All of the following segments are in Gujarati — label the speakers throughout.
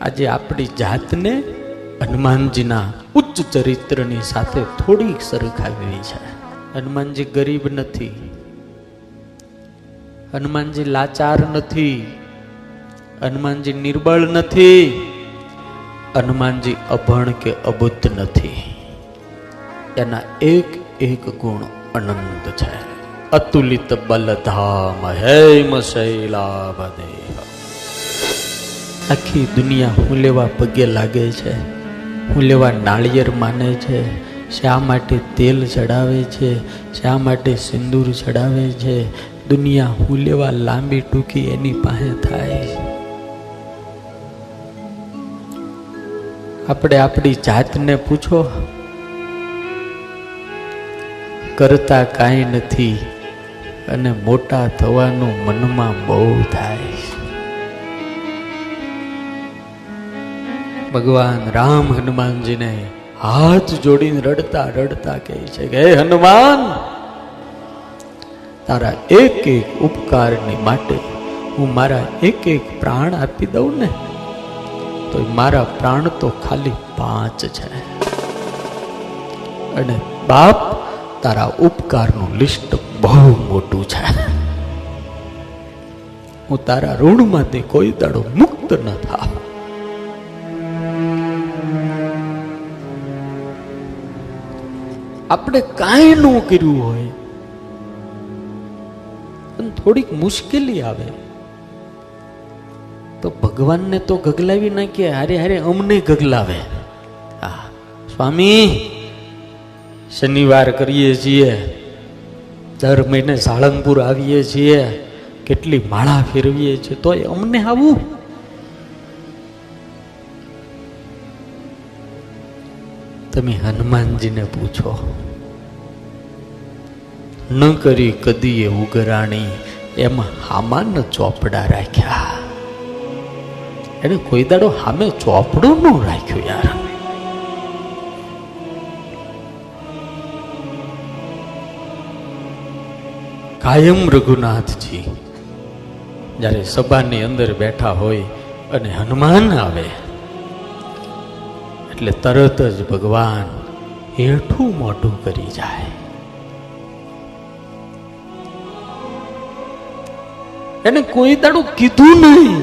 Speaker 1: આજે આપણી જાતને હનુમાનજીના ઉચ્ચ ચરિત્રની સાથે થોડીક સરખાવી છે. હનુમાનજી ગરીબ નથી. હનુમાનજી લાચાર નથી. હનુમાનજી નિર્બળ નથી. હનુમાનજી અભણ કે અબુદ્ધ નથી. એના એક એક ગુણ અનંત છે. અતુલિત બલધામ હેમ શૈલાભદેહ આખી દુનિયા હું લેવા પગે લાગે છે. હું લેવા નાળિયેર માને છે. શા માટે તેલ ચડાવે છે? શા માટે સિંદૂર ચડાવે છે? દુનિયા હું લેવા લાંબી ટૂંકી એની પાસે થાય. આપણે આપણી જાતને પૂછો. કરતા કાંઈ નથી અને મોટા થવાનું મનમાં બહુ થાય. ભગવાન રામ હનુમાનજીને હાથ જોડીને રડતા રડતા કહે છે કે, હે હનુમાન, તારા એક એક ઉપકારની માટે હું મારા એક એક પ્રાણ આપી દઉં ને, તો મારા પ્રાણ તો ખાલી પાંચ છે. અને બાપ, તારા ઉપકારનું લિસ્ટ બહુ મોટું છે. હું તારા ઋણમાંથી કોઈ દાડો મુક્ત ન થાવ આપણે કાંઈ ન કર્યું હોય. અને થોડીક મુશ્કેલી આવે. તો ભગવાનને તો ગગલાવી નાખીએ, હારે હારે અમને ગગલાવે. હા સ્વામી, શનિવાર કરીએ છીએ. દર મહિને સાળંગપુર આવીએ છીએ. કેટલી માળા ફેરવીએ છીએ, તોય અમને આવું તમે હનુમાનજીને પૂછો, ન કરી કદીએ ઉગરાણી, એમ હામાન ચોપડા રાખ્યા? એને કોઈ દાડો હામે ચોપડું ન રાખ્યું યાર. કાયમ રઘુનાથજી, જ્યારે સભાની અંદર બેઠા હોય અને હનુમાન આવે એટલે તરત જ ભગવાન હેઠું મોટું કરી જાય. એને કોઈ દાડું કીધું નહીં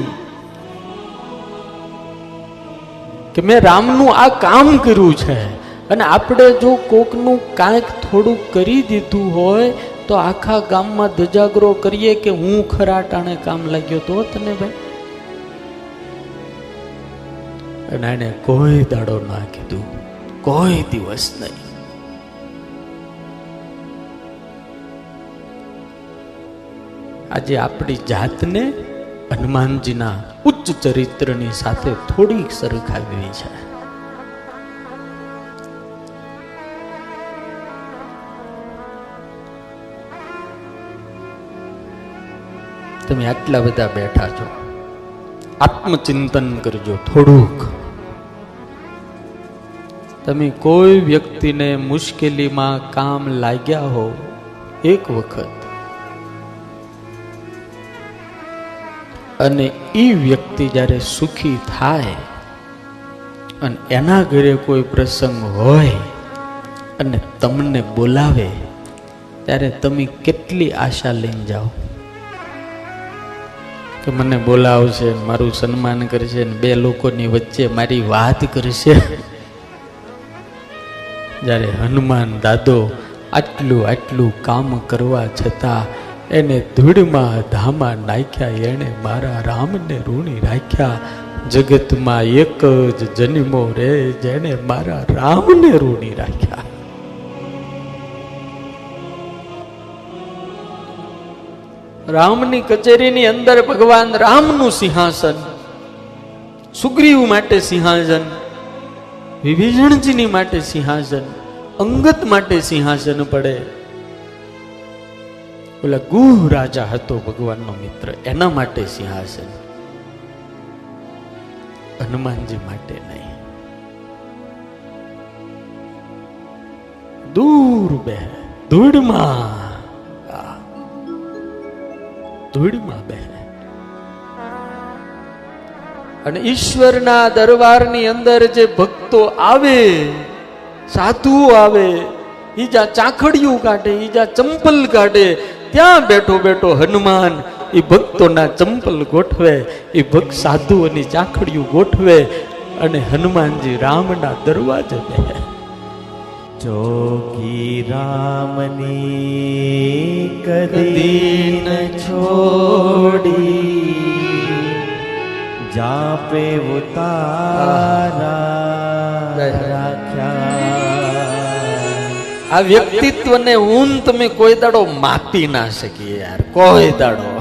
Speaker 1: કે મેં રામનું આ કામ કર્યું છે અને આપણે જો કોકનું કાંઈક થોડું કરી દીધું હોય તો આખા ગામમાં ધજાગરો કરીએ કે હું ખરા ટાણે કામ લાગ્યો તો તને ભાઈ? અને એને કોઈ દાડો ના કીધું. કોઈ દિવસ નહીં. આજે આપણી જાતને હનુમાનજીના ઉચ્ચ ચરિત્રની સાથે થોડીક સરખાવી છે. તમે આટલા બધા બેઠા છો. આત્મચિંતન કરજો થોડુંક. તમે કોઈ વ્યક્તિને મુશ્કેલીમાં કામ લાગ્યા હો એક વખત. અને એ વ્યક્તિ જ્યારે સુખી થાય અને એના ઘરે કોઈ પ્રસંગ હોય અને તમને બોલાવે ત્યારે તમે કેટલી આશા લઈને જાઓ? કે મને બોલાવશે, મારું સન્માન કરશે ને બે લોકોની વચ્ચે મારી વાત કરશે. જ્યારે હનુમાન દાદો આટલું આટલું કામ કરવા છતાં એને ધૂળમાં ધામા નાખ્યા, એણે મારા રામને ઋણી રાખ્યા. જગતમાં એક જ જન્મો રે જેણે મારા રામને ઋણી રાખ્યા. રામની કચેરીની અંદર ભગવાન રામનું સિંહાસન, સુગ્રીવ માટે સિંહાસન, વિભીષણજીની માટે સિંહાસન, અંગત માટે સિંહાસન પડે. ઓલા ગુહ રાજા હતો ભગવાનનો મિત્ર, એના માટે સિંહાસન. હનુમાનજી માટે નહીં. દૂર બે ધૂળમાં ધૂળમાં બે અને ઈશ્વરના દરબારની અંદર જે ભક્તો આવે, સાધુઓ આવે ઈજા ચાખડિયું કાઢે ઈજા ચંપલ કાઢે, ત્યાં બેઠો બેઠો હનુમાન એ ભક્તોના ચંપલ ગોઠવે એ ભક્ત સાધુઓની ચાખડિયું ગોઠવે અને હનુમાનજી રામના દરવાજે બે
Speaker 2: ચોકી રામની કદી ન છોડી. જાપે ઉતારા રાખ્યા.
Speaker 1: આ વ્યક્તિત્વને ઊન તમે કોઈ દાડો માપી ના શકીએ યાર. કોઈ દાડો.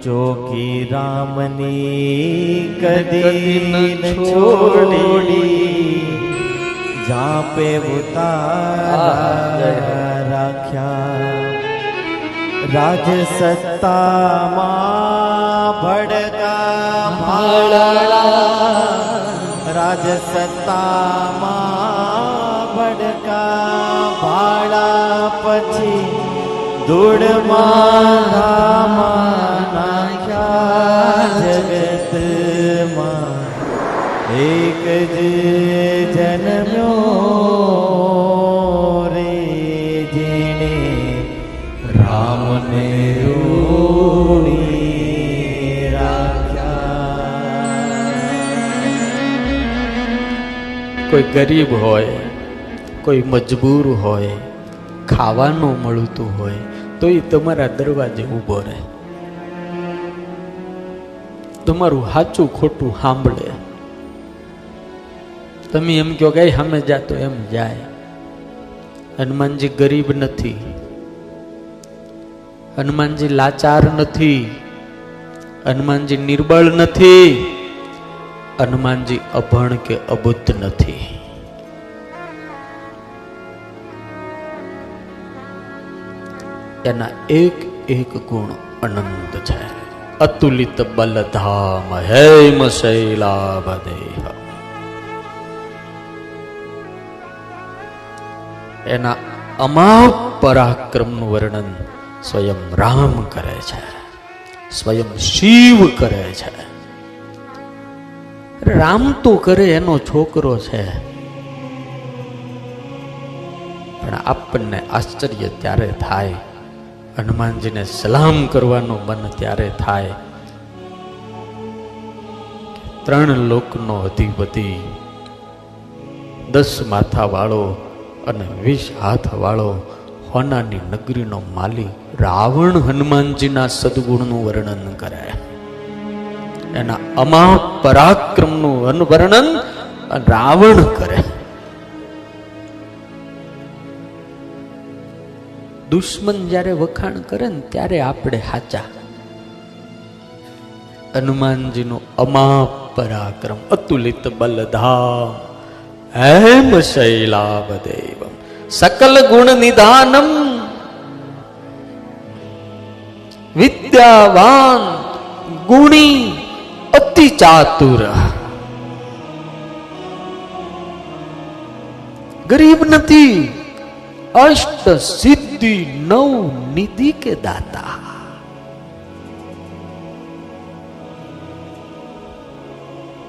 Speaker 2: ચોકી રામની કદી ન છોડી જાપે ઉતારા રાખ્યા રાજ સત્તામાં ભડકા ભાળા રાજ સત્તામાં ભડકા ભાળા પછી ધૂળમાં ધામા નાખ્યા જગતમાં એક જ જન્મ્યો રે જેણે રામને રૂણી
Speaker 1: કોઈ ગરીબ હોય, કોઈ મજબૂર હોય, ખાવાનું મળતું હોય, તો એ તમારા દરવાજે ઊભો રહે. તમારું સાચું ખોટું સાંભળે. તમે એમ કહો કે સામે જાતો એમ જાય. હનુમાનજી ગરીબ નથી. હનુમાનજી લાચાર નથી. હનુમાનજી નિર્બળ નથી. હનુમાનજી અભણ કે અબુદ્ધ નથી. એના એક એક ગુણ અનંત છે. અતુલિત બલધામ હેમ શૈલાભદેહ એના અમાપ પરાક્રમનું વર્ણન સ્વયં રામ કરે છે, સ્વયં શિવ કરે છે. રામ તો કરે, એનો છોકરો છે. પણ આપણને આશ્ચર્ય ત્યારે થાય હનુમાનજીને સલામ કરવાનું મન ત્યારે થાય. ત્રણ લોકનો અધિપતિ, દસ માથા વાળો અને વીસ હાથ વાળો હોનાની નગરીનો માલિક રાવણ હનુમાનજીના સદગુણનું વર્ણન કરે. એના અમા પરાક્રમનું વર્ણન રાવણ કરે. દુશ્મન જ્યારે વખાણ કરે ને ત્યારે આપણે હાચા હનુમાનજીનો અમાપ પરાક્રમ, અતુલિત બલધામ. હેમ શૈલાભદેવમ સકલ ગુણ નિધાનમ વિદ્યાવાન ગુણી અતિ ચાતુર. ગરીબ નથી અષ્ટ સિદ્ધિ નવ નિધિ કે દાતા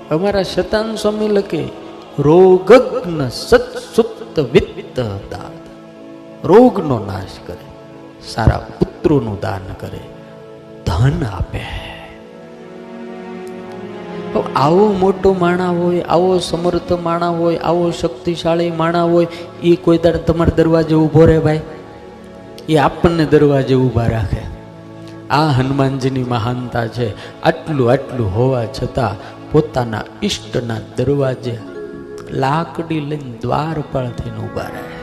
Speaker 1: અમારા શતાન સ્વામી લખે રોગગ્ન સત્સુપ્ત વિત્ત દાત રોગનો નાશ કરે સારા પુત્રોનું દાન કરે ધન આપે આવો મોટો માણા હોય, આવો સમર્થ માણા હોય, આવો શક્તિશાળી માણા હોય એ કોઈ દાડે તમારા દરવાજે ઊભો રહે ભાઈ? એ આપણને દરવાજે ઊભા રાખે. આ હનુમાનજીની મહાનતા છે. આટલું આટલું હોવા છતાં પોતાના ઈષ્ટના દરવાજે લાકડી લઈને દ્વાર પર ઊભા રહે.